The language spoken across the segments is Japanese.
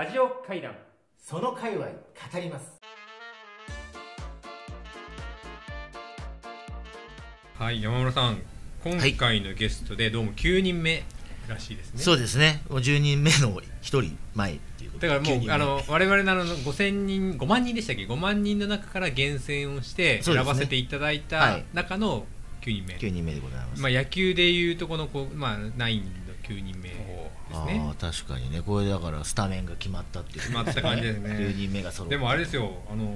ラジオ会談。その界隈語ります。はい山村さん。今回のゲストでどうも9人目らしいですね、そうですね。もう10人目の1人前っていうことだからも9うあの我々のあの5000人5万人でしたっけ？5万人の中から厳選をして選ばせていただいはたい。中の9人目、9人目でございます、まあ、野球でいうとこのこう、まあ、ナインの9人目ですね。ああ確かにね。これだからスタメンが決まったっていう。決まった感じですね。9人目が揃ったでもあれですよ。あの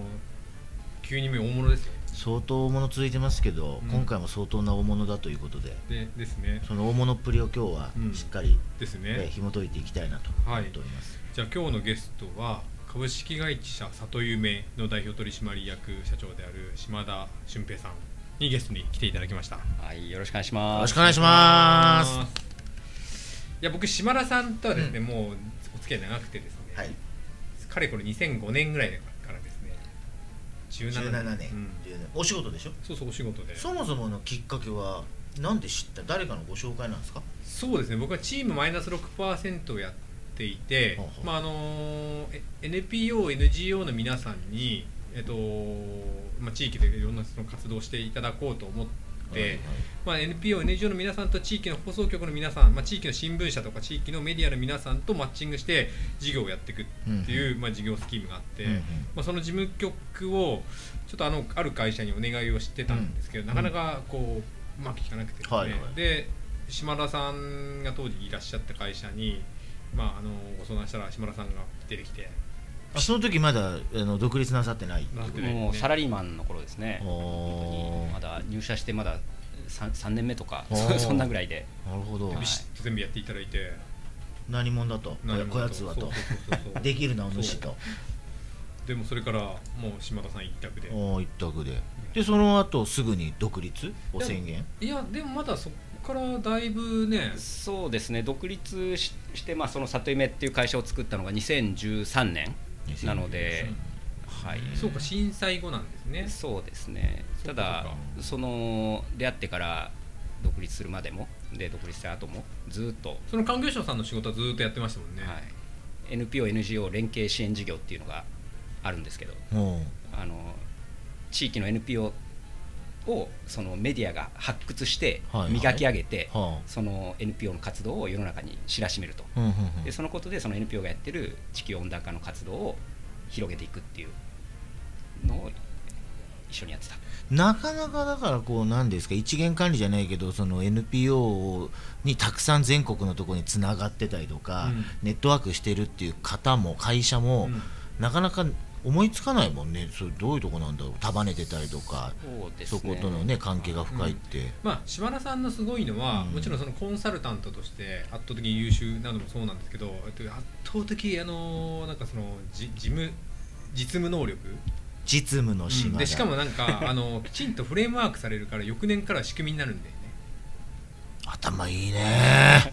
9人目大物ですよ。相当大物続いてますけど、うん。今回も相当な大物だということで。でですね。その大物っぷりを今日はうん。しっかり、ですね。ね紐解いていきたいなと思っております、じゃあ今日のゲストは株式会社里夢の代表取締役社長である島田俊平さんにゲストに来ていただきました。はい、よろしくお願いしよます。ろしくお願いしますいや僕島田さんとはですね、もうお付き合い長くてですね、はい。かれこれ2005年ぐらいからですね。17 17年、うん。17年。お仕事でしょ？そうそうお仕事で。そもそものきっかけはなんで知った？誰かのご紹介なんですか？そうですね。僕はチームマイナス6%をやっていてほうほう。まああのえ NPO、NGO の皆さんに、えっとまあ、地域でいろんなその活動をしていただこうと思って、まあ、NPO、NGO の皆さんと地域の放送局の皆さん、まあ、地域の新聞社とか地域のメディアの皆さんとマッチングして事業をやっていくっていう、まあ、事業スキームがあって、まあ、その事務局をちょっとあのある会社にお願いをしてたんですけど、うんなかなかこううまくいかなくてですね、はいはい。で島田さんが当時いらっしゃった会社に、まあ、あのご相談したら島田さんが出てきてあその時まだあの独立なさってないもうサラリーマンの頃ですね。おー。本当にまだ入社してまだ 3, 三年目とか そんなぐらいで。なるほど、はい。ビシッと全部やっていただいて何者だと？何こやつはと。できるなお主と。でもそれからもう島田さん一択で。お一択で。でその後すぐに独立？を宣言？いやでもまだそこからだいぶね。そうですね。独立ししてまあその里夢っていう会社を作ったのが2013年なので、はい。そうか震災後なんですね。そうですね。ただその出会ってから独立するまでもで独立した後もずっと。その環境省さんの仕事はずっとやってましたもんね、はい、NPO、NGO 連携支援事業っていうのがあるんですけどもあの地域の NPO をそのメディアが発掘して磨き上げて、その NPO の活動を世の中に知らしめると、でそのことでその NPO がやってる地球温暖化の活動を広げていくっていうのを一緒にやってた。なかなかだからこうなんですか一元管理じゃないけどその NPO にたくさん全国のところにつながってたりとか、うん。ネットワークしてるっていう方も会社も、うん。なかなか思いつかないもんね。それどういうとこなんだろう。束ねてたりとか。そうですそことのね関係が深いって、まあ、島田さんのすごいのは、うん。もちろんそのコンサルタントとして圧倒的に優秀なのもそうなんですけどえっと圧倒的あのなんかそのじ事務実務能力、実務の島だ、でしかもなんか あのきちんとフレームワークされるから翌年から仕組みになるんだよね。頭いいね。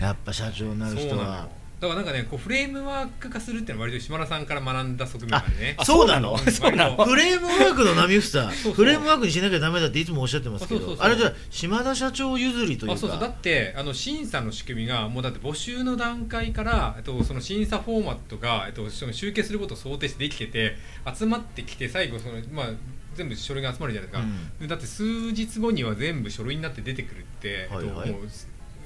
やっぱ社長になる人はだからなんかねこうフレームワーク化するっていうのは割と島田さんから学んだ側面があるね。あそうなの？うん。そうなの？フレームワークの波ふさそうフレームワークにしなきゃダメだっていつもおっしゃってますけどあそうそうそう。あれじゃあ島田社長譲りというか。あそうそう。だってあの審査の仕組みがもうだって募集の段階から、えっと、その審査フォーマットが、えっと、その集計することを想定してできてて集まってきて最後その、まあ、全部書類が集まるじゃないですか、うん。でだって数日後には全部書類になって出てくるって、はいはい。えっと、もう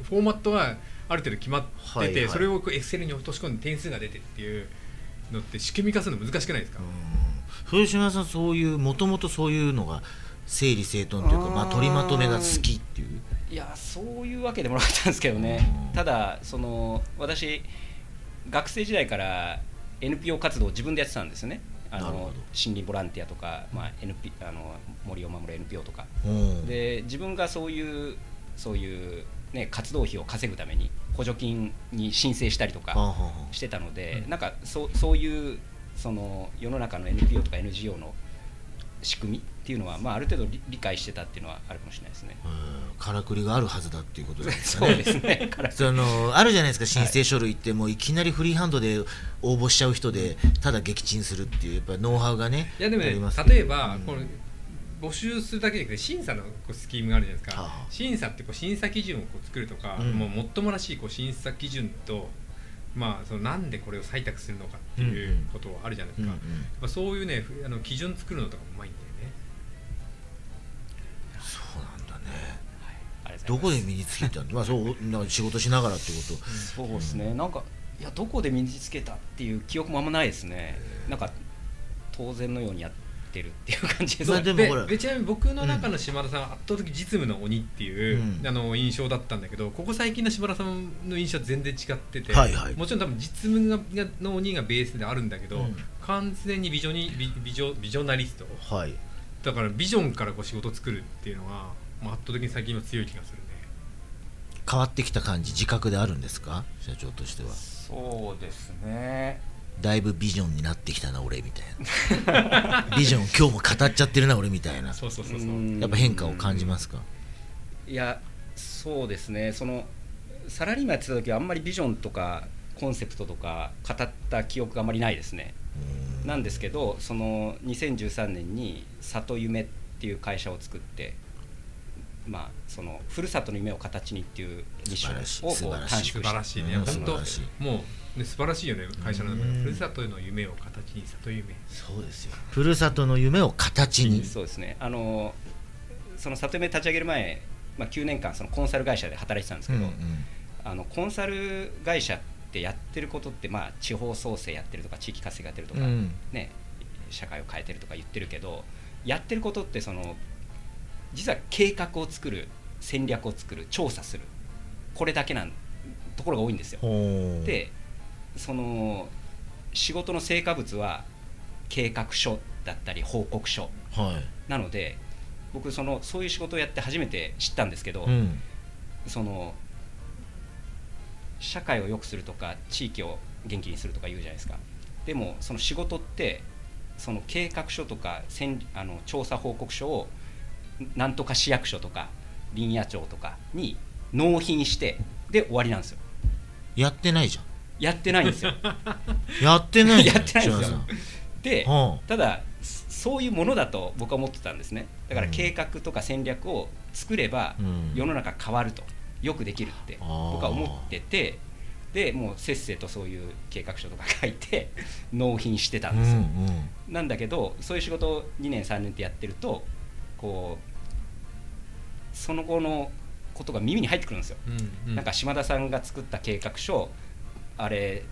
フォーマットがある程度決まってて、はいはい。それをエクセルに落とし込んで点数が出てっていうのって仕組み化するの難しくないですか、うん。それ島田さんそういうもともとそういうのが整理整頓というかまあ、取りまとめが好きっていう。いやそういうわけでもなかったんですけどね。うん。ただその私学生時代から NPO 活動を自分でやってたんですよね。あのなるほど。森林ボランティアとか、まあ、NP あの森を守る NPO とか。うん。で自分がそういうそういう、ね、活動費を稼ぐために補助金に申請したりとかしてたので、うん。なんかそうそういうその世の中の NPO とか NGO の仕組みっていうのは、まあ、ある程度理理解してたっていうのはあるかもしれないですね。うん。からくりがあるはずだっていうことですそうですね。のあるじゃないですか申請書類ってもういきなりフリーハンドで応募しちゃう人でただ撃沈するっていうやっぱノウハウがねいやでもねありますけど例えば、うん。この募集するだけじゃなくて審査のこうスキームがあるじゃないですか、はあ。審査ってこう審査基準をこう作るとか、うん。もうもっともらしいこう審査基準とまあ、そのなんでこれを採択するのかっていうことはあるじゃないですか、うんそういうねふあの基準作るのとかもうまいんだよね。そうなんだね。ありがとうございどこで身につけたん まあそうなんか仕事しながらってこと。そうですね。なんかいやどこで身につけたっていう記憶もあんまないですね。なんか当然のようにやってるっていう感じです。まあねでもでちなみに僕の中の島田さんは圧倒的実務の鬼っていう、うん。あの印象だったんだけどここ最近の島田さんの印象は全然違ってて、はいはい。もちろん多分実務がの鬼がベースであるんだけど、うん。完全にビジョニビビジョビジョナリスト。はい。だからビジョンからこう仕事を作るっていうのが、まあ、圧倒的に最近は強い気がするね。変わってきた感じ自覚であるんですか？社長としては。そうですねだいぶビジョンになってきたな俺みたいな。ビジョン今日も語っちゃってるな俺みたいな。そうそうそうそう。うんやっぱ変化を感じますか？いやそうですね。そのサラリーマンやってた時はあんまりビジョンとかコンセプトとか語った記憶があんまりないですね。うん。なんですけどその2013年に里夢っていう会社を作ってまあそのふるさとの夢を形にっていうミッションを短縮素晴らしいね。うん。本当素晴らしい。もう、ね、素晴らしいよね会社の名前うんふるさとの夢を形に里夢そうですよ。ふるさとの夢を形に。そうですね。あのその里夢立ち上げる前、まあ、9年間そのコンサル会社で働いてたんですけど、うんうん。あのコンサル会社ってやってることって、まあ、地方創生やってるとか地域活性化やってるとか、うん。ね、社会を変えてるとか言ってるけどやってることってその実は計画を作る戦略を作る調査する。これだけなんところが多いんですよ。でその仕事の成果物は計画書だったり報告書。はい。なので僕そのそういう仕事をやって初めて知ったんですけど、うん。その社会を良くするとか地域を元気にするとか言うじゃないですか。でもその仕事ってその計画書とか戦あの調査報告書をなんとか市役所とか林野庁とかに納品してで終わりなんですよ。やってないじゃやってないんですよ。ん やってないやってないんですよ。ではただそういうものだと僕は思ってたんですね。だから計画とか戦略を作ればうん。世の中変わるとよくできるって僕は思っててでもうせっせとそういう計画書とか書いて納品してたうんんですよ、うんなんだけどそういう仕事を2年3年ってやってるとこうその後のことが耳に入ってくるんですよ、うんうん。なんか島田さんが作った計画書あれ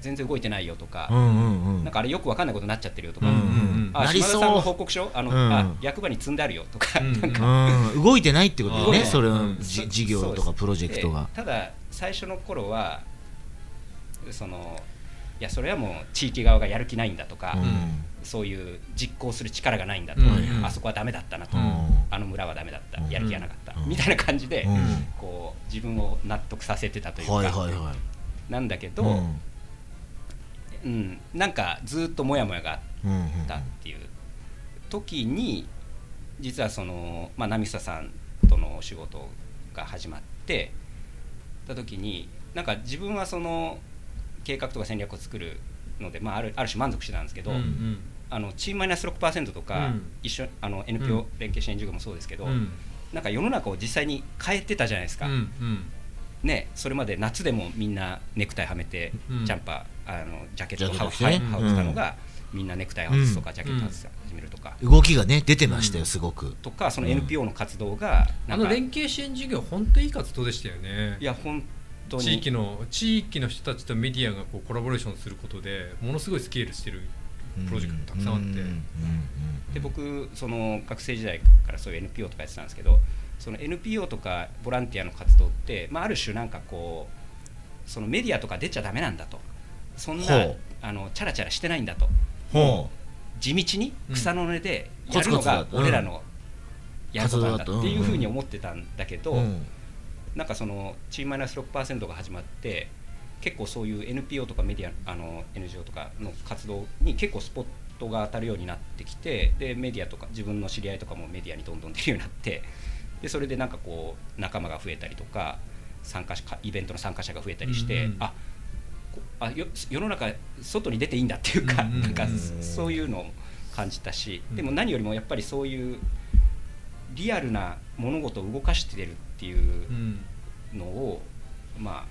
全然動いてないよとか、うんうんうん。なんかあれよく分かんないことになっちゃってるよとか、うんうんあなりそう。島田さんの報告書あの、うん。あ役場に積んであるよとか,、うんなんか。うん。動いてないってことだよねそれは。事業とかプロジェクトが。でただ最初の頃はそのいやそれはもう地域側がやる気ないんだとか、うんそういう実行する力がないんだと、うん。あそこはダメだったなと、うん。あの村はダメだった、うん。やる気がなかった、うん。みたいな感じで、うん。こう自分を納得させてたというか、はいはいはなんだけど、いうん。なんかずっとモヤモヤがあったっていう。時に実はその、まあ、波久さんとのお仕事が始まってた時になんか自分はその計画とか戦略を作るので、まあ、あるある種満足してたんですけど、うんうんあのチームマイナス6%とか、うん。一緒あのう NPO ん。連携支援事業もそうですけど、うん。なんか世の中を実際に変えてたじゃないですか、うんうん。ね、それまで夏でもみんなネクタイはめて、うん。ジャンパーあのジャケットを羽織ってたのが、みんなネクタイを外すとか、うん。ジャケット外す始めるとか、動きがね出てましたようん。すごく。とかそのうん。NPO の活動がなんか、あの連携支援事業本当いい活動でしたよね。いや本当に。地域の地域の人たちとメディアがこうコラボレーションすることでものすごいスケールしてるプロジェクトたくさんあって、で僕その学生時代からそういう NPO とかやってたんですけどその NPO とかボランティアの活動って、まあ、ある種なんかこうそのメディアとか出ちゃダメなんだと。そんなあのチャラチャラしてないんだと。ほ地道に草の根でうんやるのが俺らのやることなんだっていうふうに思ってたんだけど、なんかそのチームマイナス6%が始まって結構そういう NPO とかメディアあの NGO とかの活動に結構スポットが当たるようになってきてでメディアとか自分の知り合いとかもメディアにどんどん出るようになってでそれでなんかこう仲間が増えたりとか参加者かイベントの参加者が増えたりして、うんうんあこあよ世の中外に出ていいんだっていうか,、うんうんうん。なんかそういうのを感じたし、うん。でも何よりもやっぱりそういうリアルな物事を動かしてるっていううん。のを、まあ、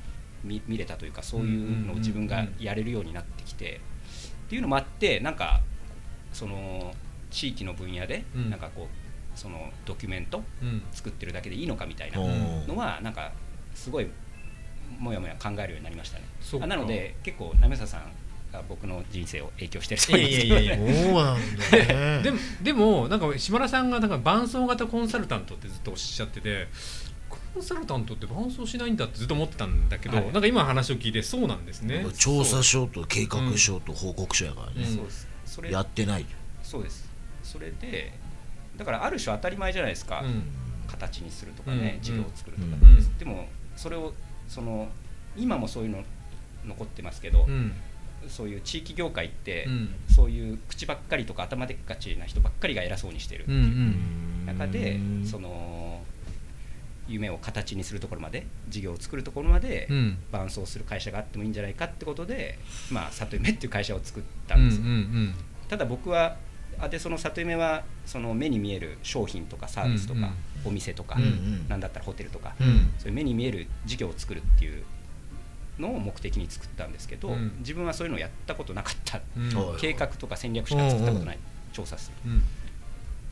見見れたというかそういうのを自分がやれるようになってきて、っていうのもあってなんかその地域の分野でうん。なんかこうそのドキュメントうん。作ってるだけでいいのかみたいなのはなんかすごいもやもや考えるようになりましたね。なので結構なめささんが僕の人生を影響してる そうなんだね。でもでもなんか島田さんがなんか伴走型コンサルタントってずっとおっしゃっててコンサルタントって伴走しないんだってずっと思ってたんだけど、はい。なんか今話を聞いてそうなんですね。調査書と計画書と報告書やからね、うん。そうです。それやってない。そうです。それでだからある種当たり前じゃないですか、うん。形にするとかね、うん。授業を作るとか、うん。でもそれをその今もそういうの残ってますけど、うん。そういう地域業界って、うん。そういう口ばっかりとか頭でっかちな人ばっかりが偉そうにしてるうんうん。中で、うん。その夢を形にするところまで事業を作るところまでうん。伴走する会社があってもいいんじゃないかってことで、まあ、里夢っていう会社を作ったうんんですよ、うんただ僕はあでその里夢はその目に見える商品とかサービスとか、うんうん。お店とか、うんうん。なんだったらホテルとか、うん。そういう目に見える事業を作るっていうのを目的に作ったんですけど、うん。自分はそういうのをやったことなかった、計画とか戦略しか作ったことない、調査する。うん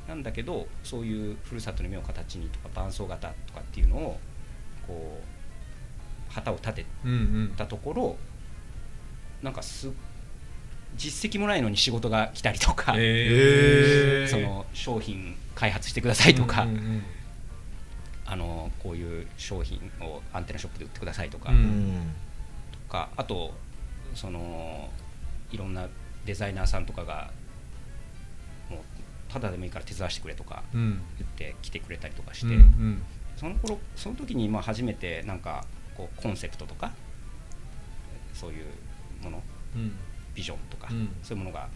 なんだけどそういうふるさとの夢を形にとか伴走型とかっていうのをこう旗を立てうんうん。たところなんかす実績もないのに仕事が来たりとか、えー。その商品開発してくださいとか、うんうんあのこういう商品をアンテナショップで売ってくださいとか,、うんうん。とかあとそのいろんなデザイナーさんとかがただでもいいから手伝わせてくれとかうん。言って来てくれたりとかして、うんうん。その頃その時にまあ初めてなんかこうコンセプトとかそういうものうん。ビジョンとか、うん。そういうものが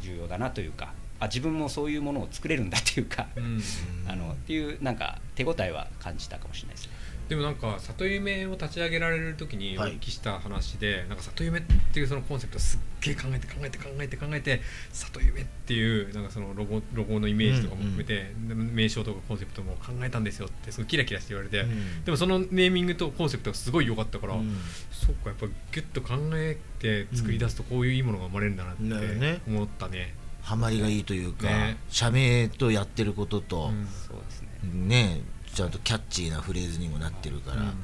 重要だなというかあ自分もそういうものを作れるんだっていうか、うん。あのっていうなんか手応えは感じたかもしれないですね。でもなんか里夢を立ち上げられる時におはい。聞きした話で、なんか里夢っていうそのコンセプトをすっげえ考えて考えて考えて考えて里夢っていうなんかそのロゴロゴのイメージとかも含めて、名称とかコンセプトも考えたんですよってすごいキラキラして言われて、うん。でもそのネーミングとコンセプトがすごい良かったから、うん。そっかやっぱギュッと考えて作り出すとこういういいものが生まれるんだなってだよね。思ったね。ハマりがいいというか、ね。社名とやってることと、うん。そうですね、ねちゃんとキャッチーなフレーズにもなってるから、うん。まあ、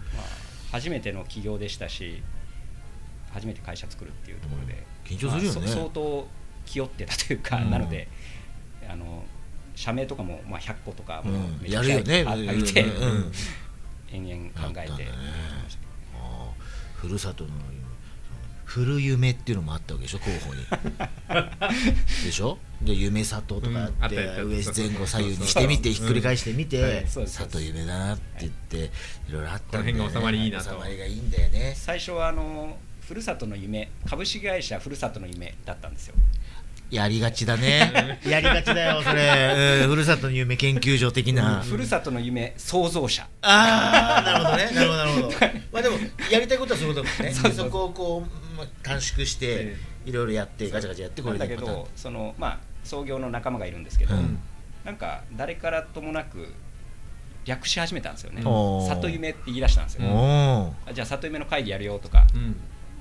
初めての起業でしたし初めて会社作るっていうところで、緊張するよね。まあそ相当気負ってたというか、うん。なのであの社名とかもまあ100個とかもうん。めちゃくちゃやるよね。あ上げて、延々考えて。ね。ふるさとの夢古夢っていうのもあったわけでしょ候補に。でしょ？で夢里とかあって、うん上前後左右にしてみてひっくり返してみて、里夢だなって言って、い、ろいろあったんだよ、ね、この辺が収まりいいなと。収まりがいいんだよね。最初はあのふるさとの夢株式会社ふるさとの夢だったんですよ。やりがちだね。やりがちだよそれ、うんふるさとの夢研究所的な、ふるさとの夢創造者。ああなるほどね。なるほどなるほど。まあでもやりたいことはそういうことだもんね。そうそうそう。そこをこう、まあ、短縮してえいろいろやってガチャガチャやってこなんだけどそのまあ創業の仲間がいるんですけど、うん。なんか誰からともなく略し始めたんですよね。里夢って言い出したんですよ、じゃあ里夢の会議やるよとか。うん。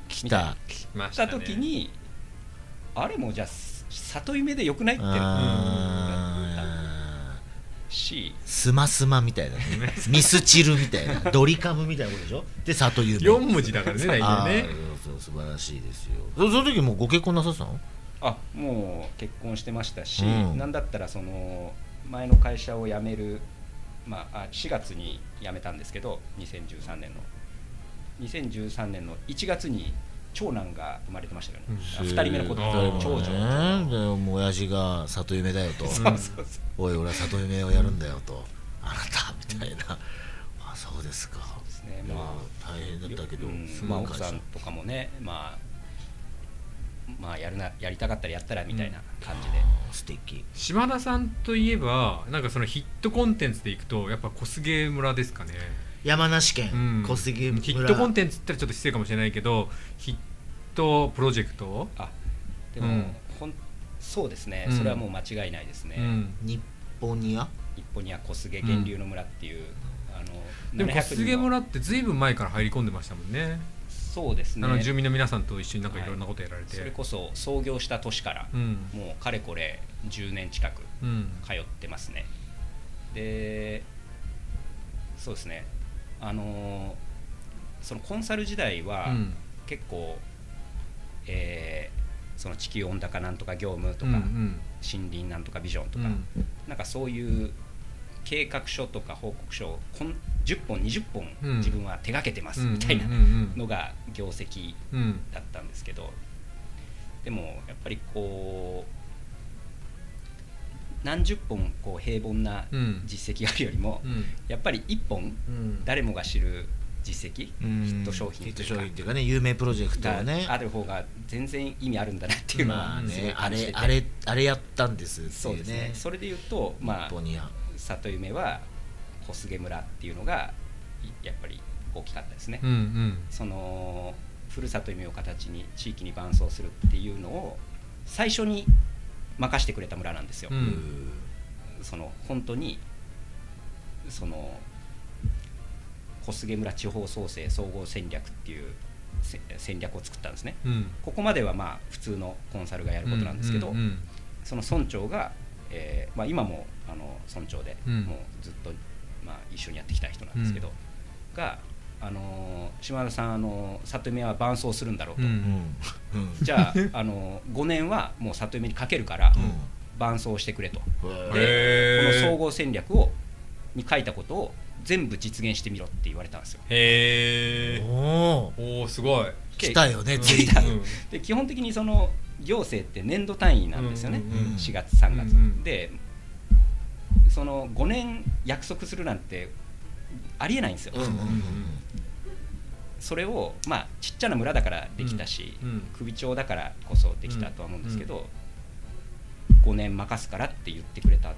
来た。来ましした時にあれもうじゃあ里夢でよくないってあし。ースマスマみたいなね。ミスチルみたいな。ドリカムみたいなことでしょ。で里夢。4文字だからね大あ体ね素晴らしいですよ。そその時もうご結婚なさってたの？あもう結婚してましたし、うん。なんだったらその前の会社を辞める、まあ、あ4月に辞めたんですけど2013年の。2013年の1月に長男が生まれてましたよね、うん。あ2人目の子供長女、ね。でもう親父が里夢だよと。そうそうそう。おい俺は里夢をやるんだよと。あなたみたいなあそうですか。ですね。まあ大変だったけどまあ、奥さんとかもね、まあ、まあやるなやりたかったらやったらみたいな感じで、あー素敵。島田さんといえばなんかそのヒットコンテンツでいくとやっぱ小菅村ですかね、山梨県うん。小杉村。ヒットコンテンツって言ったらちょっと失礼かもしれないけどヒットプロジェクト、あでも、うん。ほんそうですね、うん。それはもう間違いないですね、うん。日本には？一歩には小菅源流の村っていう、あのでも小700菅人の村ってずいぶん前から入り込んでましたもんね。そうですね。あの住民の皆さんと一緒になんかはいいろんなことやられて、それこそ創業した年からうん。もうかれこれ10年近くうん。通ってますね。でそうですね。あのそのコンサル時代はうん。結構、えーその地球温暖化なんとか業務とか、うんうん。森林なんとかビジョンとか、うん。なんかそういう計画書とか報告書をこん10本20本うん。自分は手がけてますみたいなのが業績だったんですけど。でもやっぱりこう何十本こう平凡なうん。実績があるよりもうん。やっぱり1本うん。誰もが知る実績うん。ヒット商品というか。商品っていうかね有名プロジェクトをがね。ある方が全然意味あるんだなっていうのまあはすごいねあれあれあれやったんですってそうですね。ねそれで言うとまあ里夢は小菅村っていうのがいやっぱり大きかったですね、うんうん。そのふるさと夢を形に地域に伴走するっていうのを最初に任してくれた村なんですよ、うん。その本当にその小菅村地方創生総合戦略っていうせ戦略を作ったんですね。うん。ここまではまあ普通のコンサルがやることなんですけど、その村長が、えーまあ、今もあの村長で、うん。もうずっと、まあ、一緒にやってきた人なんですけど、が、あのー島田さん、あのー里夢は伴走するんだろうと、うん。うん。うん。じゃあ、あのー5年はもう里夢にかけるから、伴走してくれと、うんでこの総合戦略をに書いたことを全部実現してみろって言われたんですよ。へえおー。おおすごい。来たよねうんついに。うんで基本的にその行政って年度単位なんですよね、うんうんうん4月3月、うんうん。でその5年約束するなんてありえないんですよ、うんうんうんそれをまあちっちゃな村だからできたし、うんうん。首長だからこそできたとは思うんですけど、5年任すからって言ってくれた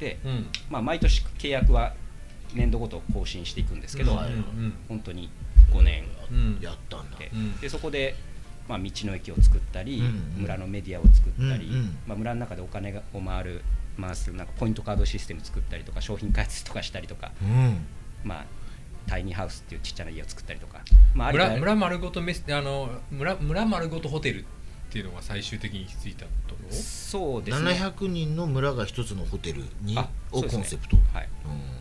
で、うん。まあ、毎年契約は年度ごと更新していくんですけど、はいうん本当に5年うん。やったん。でそこで、まあ、道の駅を作ったり、村のメディアを作ったり、まあ、村の中でお金がを回る回すなんかポイントカードシステム作ったりとか商品開発とかしたりとか、うん。まあ、タイニーハウスっていうちっちゃな家を作ったりとか、まあ、あ村村丸ごとメスあの村村丸ごとホテルっていうのが最終的に行き着いたところそうですね。700人の村が一つのホテルにあをコンセプト。はい、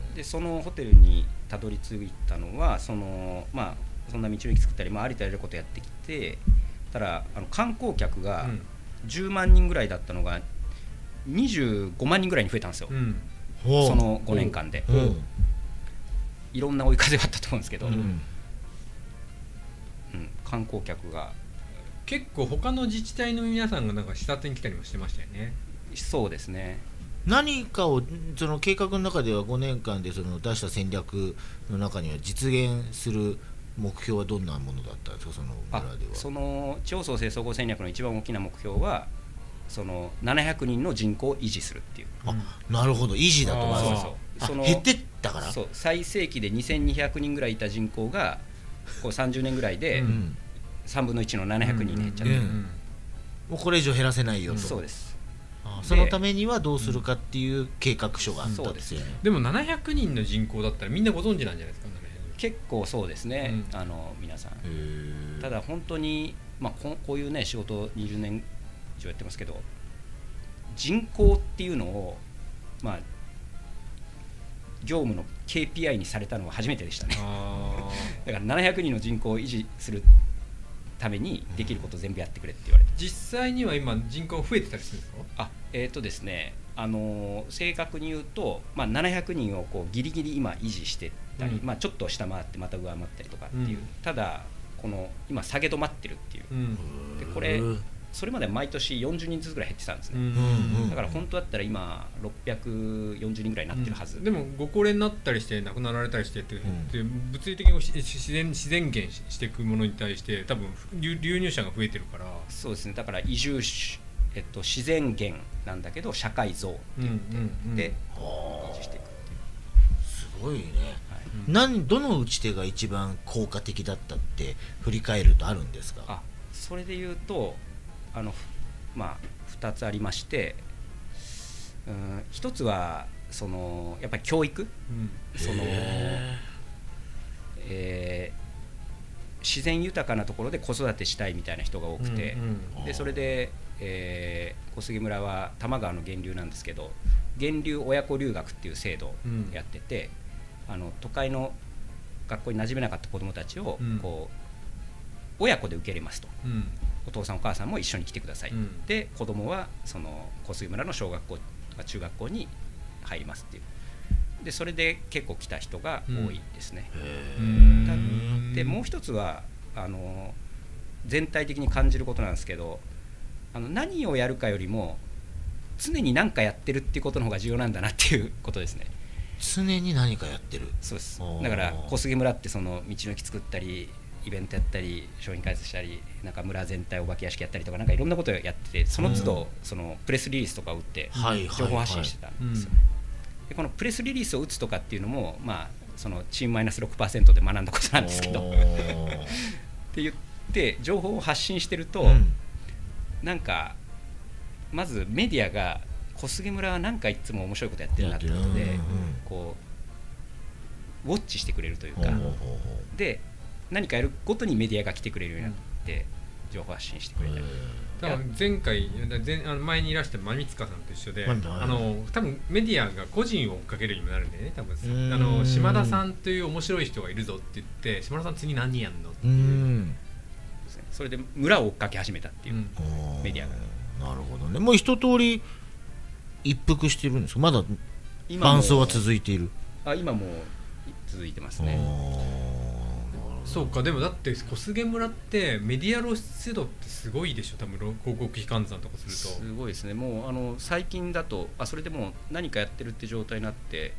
うん。でそのホテルにたどり着いたのはそのまあそんな道の駅作ったり、まあ、ありとあらゆることやってきてただあの観光客がうん。10万人ぐらいだったのが25万人ぐらいに増えたんですよ、うん。その5年間で。ほう。いろんな追い風があったと思うんですけど、ううん。ん観光客が。結構他の自治体の皆さんがなんか視察に来たりもしてましたよね。そうですね。何かをその計画の中では5年間でその出した戦略の中には実現する目標はどんなものだったんですか？そのあ村では。その地方創生総合戦略の一番大きな目標はその700人の人口を維持するっていう。あなるほど。維持だとあーまず。そうその減ってったから？そう最盛期で2200人ぐらいいた人口がこう30年ぐらいでうん。3分の1の700人に減っちゃってる、うん。もうこれ以上減らせないよと、そうです。あそのためにはどうするかっていう計画書があったんですよね、でも700人の人口だったらみんなご存知なんじゃないですか？結構そうですね、うん。あの皆さん。ただ本当に、まあ、ここういうね仕事を20年以上やってますけど人口っていうのをまあ業務の KPI にされたのは初めてでしたね。あ だから700人の人口を維持するためにできることを全部やってくれって言われて。実際には今人口増えてたりするんですかあえっ、とですね。あのー正確に言うと、まあ、700人をこうギリギリ今維持してたり、うん。まあ、ちょっと下回ってまた上回ったりとかっていう、うん。ただこの今下げ止まってるっていう。うん。でこれそれまで毎年40人ずつぐらい減ってたんですね、だから本当だったら今640人ぐらいになってるはず、でもご高齢になったりして亡くなられたりしてって、ん。で物理的にし自然自然減ししていくものに対して多分流流入者が増えてるから。そうですね。だから移住し、えっと、自然減なんだけど社会増うんうんうん。では維持していくっていう、あすごいねはい何どの打ち手が一番効果的だったって振り返るとあるんですか？あそれで言うとあのふまあ2つありましてうん一つはそのやっぱり教育。うん。その、へえー自然豊かなところで子育てしたいみたいな人が多くて、うんでそれで、えー小杉村は多摩川の源流なんですけど源流親子留学っていう制度をやってて、あの都会の学校に馴染めなかった子どもたちをうん。こう親子で受け入れますと。うん。お父さんお母さんも一緒に来てください、うん。で子供はその小杉村の小学校とか中学校に入りますっていう。でそれで結構来た人が多いですね、えうん。でもう一つはあの全体的に感じることなんですけどあの何をやるかよりも常に何かやってるっていうことの方が重要なんだなっていうことですね常に何かやってる。そうです。だから小杉村ってその道の駅作ったりイベントやったり商品開発したりなんか村全体お化け屋敷やったりとかなんかいろんなことをやっててその都度そのプレスリリースとかを打って情報発信してたんですよ。ね、でこのプレスリリースを打つとかっていうのもまあそのチームマイナス6%で学んだことなんですけど。って言って情報を発信してると、うん。なんかまずメディアが小菅村はなんかいつも面白いことやってるなってことでやってる。うんうんこうウォッチしてくれるというかで何かやるごとにメディアが来てくれるようになって情報発信してくれたり。だから前回前あの前にいらした馬光塚さんと一緒で、あの多分メディアが個人を追っかけるようになるんだよね多分あの島田さんという面白い人がいるぞって言って島田さん次何やんのってういう、ん。それで村を追っかけ始めたっていう、メディアが。なるほどね。もう一通り一服してるんですか？まだ今も。伴奏は続いている。あ今も続いてますね。そうかでもだって小菅村ってメディア露出度ってすごいでしょ？多分ろ広告費換算とかすると。すごいですね。もうあの最近だとあそれでもう何かやってるって状態になって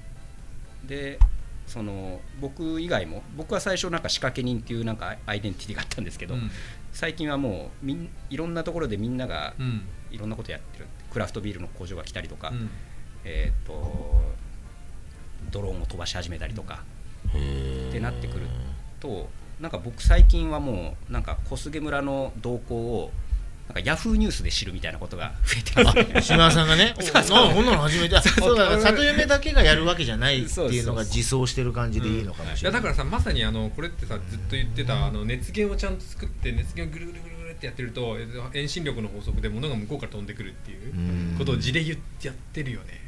でその僕以外も僕は最初なんか仕掛け人っていうなんかアイデンティティがあったんですけど、うん。最近はもうみんいろんなところでみんながうん。いろんなことやってるクラフトビールの工場が来たりとか、うん。えー、とドローンを飛ばし始めたりとかへー。ってなってくるとなんか僕最近はもうなんか小菅村の動向をなんかヤフーニュースで知るみたいなことが増えてます。島田さんがね？おなこんなの初めてあそうだから里夢だけがやるわけじゃないっていうのが自走してる感じでいいのかもいしれないやだからさまさにあのこれってさずっと言ってたあの熱源をちゃんと作って熱源をぐるぐるぐるぐるってやってるとえっと遠心力の法則で物が向こうから飛んでくるっていううん。ことを字で言ってやってるよね。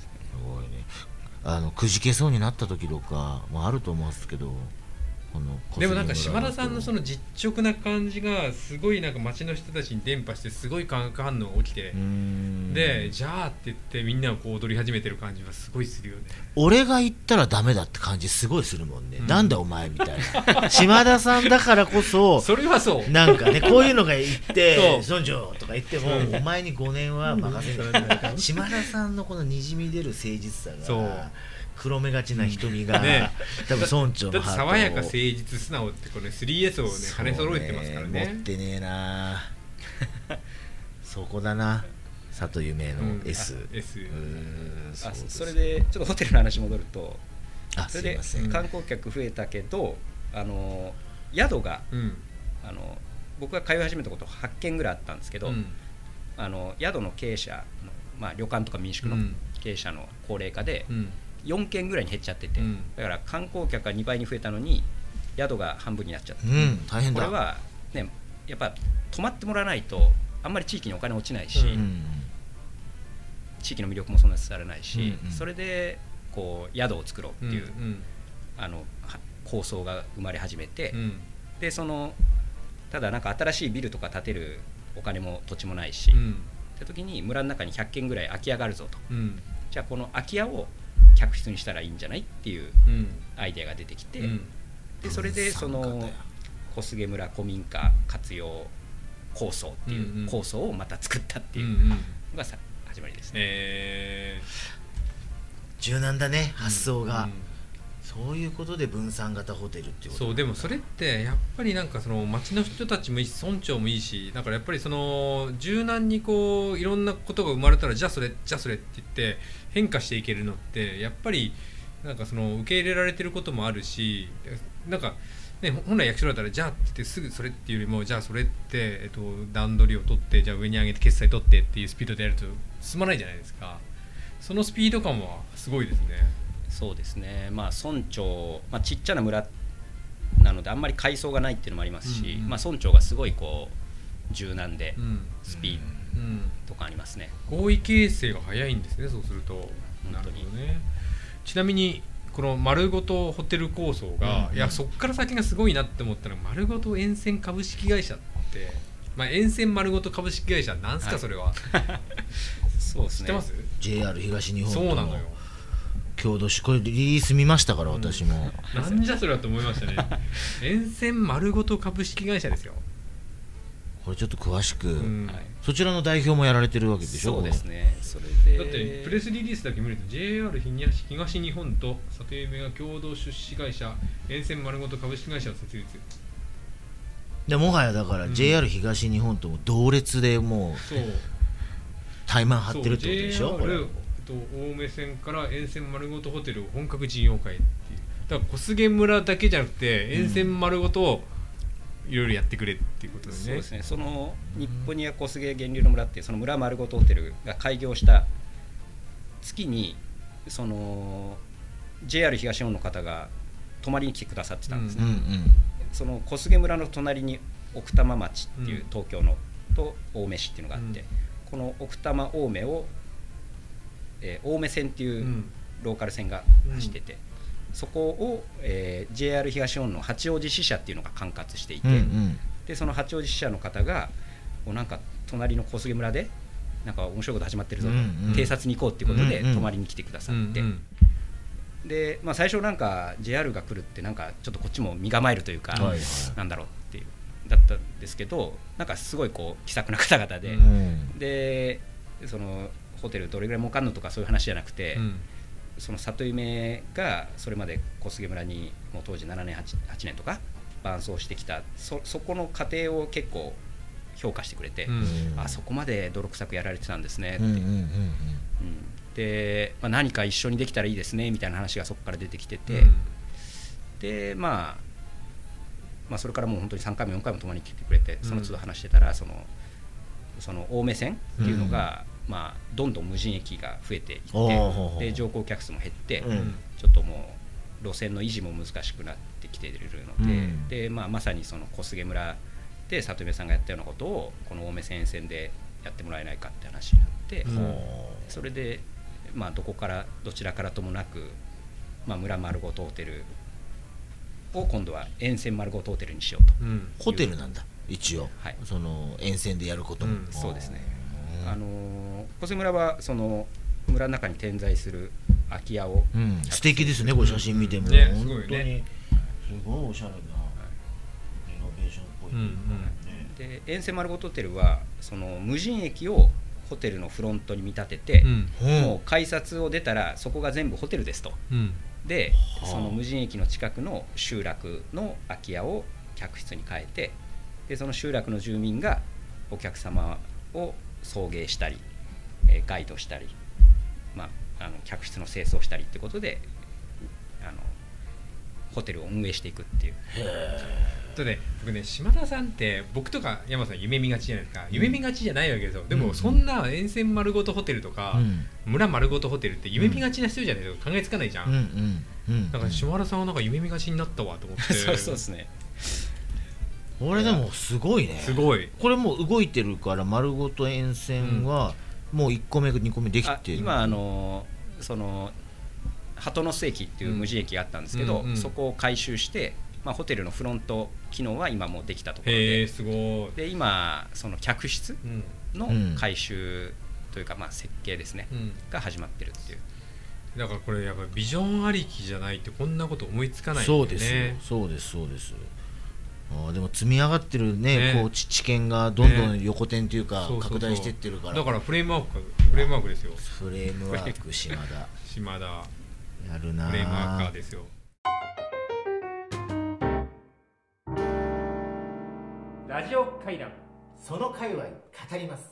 すごいね。あのくじけそうになった時とかもあると思うんですけどこのでもなんか島田さんのそのの実直な感じがすごいなんか街の人たちに伝播してすごい化学反応が起きてでじゃあって言ってみんながこう踊り始めてる感じはすごいするよね俺が言ったらダメだって感じすごいするもんね、うん。なんだお前みたいな。島田さんだからこそそれはそう。なんかねこういうのが言って村長とか言ってもお前に5年は任せない島田さんのこのにじみ出る誠実さそう。が黒目がちな瞳が、ね。多分村長のハートを。爽やか誠実素直ってこれ 3S をねそう兼ね揃えてますから持ねってねえな。そこだな。里夢のうん。S、あ S うーんあうす。それでちょっとホテルの話戻ると。あそれで観光客増えたけどあの宿がうん。あの僕が通い始めたこと8軒ぐらいあったんですけど、うん。あの宿の経営者の、まあ、旅館とか民宿のうん。経営者の高齢化でうん4軒ぐらいに減っちゃってて、うん。だから観光客が2倍に増えたのに宿が半分になっちゃった、うん大変だ。これはねやっぱ泊まってもらわないとあんまり地域にお金落ちないし、うん。地域の魅力もそんなに伝わらないし、うんうん。それでこう宿を作ろうっていう、んあのは構想が生まれ始めて、うん。でそのただなんか新しいビルとか建てるお金も土地もないし、っうん。て時に村の中に100軒ぐらい空き家があるぞと。うん。じゃあこの空き家を客室にしたらいいんじゃないっていううん。アイデアが出てきて、うん。でそれでその小菅村古民家活用構想ってうんうん。いう構想をまた作ったってうんういうん。のがさ始まりですね。え柔軟だねー発想が、うん。そういうことで分散型ホテルっていうことそうでもそれってやっぱりなんかその町の人たちもいいし村長もいいしだからやっぱりその柔軟にこういろんなことが生まれたらじゃあそれじゃあそれって言って変化していけるのってやっぱりなんかその受け入れられてることもあるしなんかね本来役所だったらじゃあって言ってすぐそれっていうよりもじゃあそれって、えっと、段取りを取ってじゃあ上に上げて決済取ってっていうスピードでやると進まないじゃないですか。そのスピード感はすごいですね。そうですね。まあ村長、まあ、ちっちゃな村なのであんまり階層がないっていうのもありますし、うんうんまあ、村長がすごいこう柔軟でうん。スピーうん。ドとかありますね、合意形成が早いんですねそうすると。なる本当に。ほどねちなみにこの丸ごとホテル構想が、うん。いやそっから先がすごいなって思ったのが丸ごと沿線株式会社って、まあ、沿線丸ごと株式会社なんすか、はい。それは。そうですね。知ってます？JR 東日本そうなのよ。共同しこれリリース見ましたから私も、なんじゃそれはと思いましたね。沿線丸ごと株式会社ですよ、これちょっと詳しく、うん。はいそちらの代表もやられてるわけでしょ？そうですね。それで。だってプレスリリースだけ見ると JR 東東日本と里夢が共同出資会社沿線丸ごと株式会社を設立。でもはやだからうん。JR 東日本とも同列でもうそう。怠慢張ってるってことでしょ？これ。JR と青梅線から沿線丸ごとホテルを本格事業化へっていう。だから小菅村だけじゃなくて沿線丸ごといろいろやってくれっていうことですね、そうですね。その日本には小菅源流の村っていうその村丸ごとホテルが開業した月にその JR 東日本の方が泊まりに来てくださってたんですね、うんうんその小菅村の隣に奥多摩町っていううん東京のと青梅市っていうのがあって、うん。この奥多摩青梅を、えー青梅線っていううん。ローカル線が走ってて、そこを、えー JR 東日本の八王子支社っていうのが管轄していて、うんうん。でその八王子支社の方がもうなんか隣の小菅村でなんか面白いこと始まってるぞと、うんうん。偵察に行こうっていうことでうんうん。泊まりに来てくださって、うんうん。で、まあ、最初なんか JR が来るってなんかちょっとこっちも身構えるというか、はいはい。なんだろうっていうだったんですけどなんかすごいこう気さくな方々で、うん。でそのホテルどれぐらい儲かんのとかそういう話じゃなくて、うんその里夢がそれまで小菅村にもう当時7年 8, 8年とか伴走してきたそそこの過程を結構評価してくれて、うん。あそこまで泥臭くやられてたんですねって、うんうんうんうん。で、まあ、何か一緒にできたらいいですねみたいな話がそこから出てきてて、うん。で、まあ、まあそれからもう本当に3回も4回も泊まりに来てくれてその都度話してたら、そのその青梅線っていうのが、まあ、どんどん無人駅が増えていってで乗降客数も減って、うん。ちょっともう路線の維持も難しくなってきているので,、うん。でまあ、まさにその小菅村で里夢さんがやったようなことをこの青梅線線でやってもらえないかって話になって、それで、まあ、どこからどちらからともなく、まあ、村丸ごとホテルを今度は沿線丸ごとホテルにしようと、うん。うホテルなんだ一応、はい。その沿線でやることも、うんそうですね。うんあのー小瀬村はその村の中に点在する空き家を、うん、素敵ですねこれ写真見ても、ね本すごい当に。ねすごいおしゃれなリノベーションっぽい、うんうん。で沿線丸ごとホテルはその無人駅をホテルのフロントに見立てて、うんうん。もう改札を出たらそこが全部ホテルですと。うん。ではあ。その無人駅の近くの集落の空き家を客室に変えてでその集落の住民がお客様を送迎したり、えーガイドしたり、まあ、あの客室の清掃したりってことであのホテルを運営していくっていう。とね僕ね島田さんって僕とか山さん夢見がちじゃないですか。夢見がちじゃないわけですよ、でうん。もそんな沿線丸ごとホテルとか、うん。村丸ごとホテルって夢見がちな人じゃないと考えつかないじゃん、うんうんうんだから島田さんはなんか夢見がちになったわと思って。そうそうですねこれでもすごいね。すごい。これもう動いてるから丸ごと沿線はもう1個目2個目できあてる。今あのその鳩ノ巣駅っていう無人駅があったんですけど、うんうんそこを改修して、まあ、ホテルのフロント機能は今もうできたところへえですごい、で今その客室うん。のうん。改修というか、まあ、設計ですね、うん、が始まってるっていう。だからこれやっぱビジョンありきじゃないってこんなこと思いつかないんね。そうですよ。そうですそうですでも積み上がってるねね。こう知知見がどんどん横転というか拡大してってるから。だからフレームワークフレームワークですよ。フレームワーク島田。島田。やるなフレームワーカーですよ。ラジオ会談その界隈語ります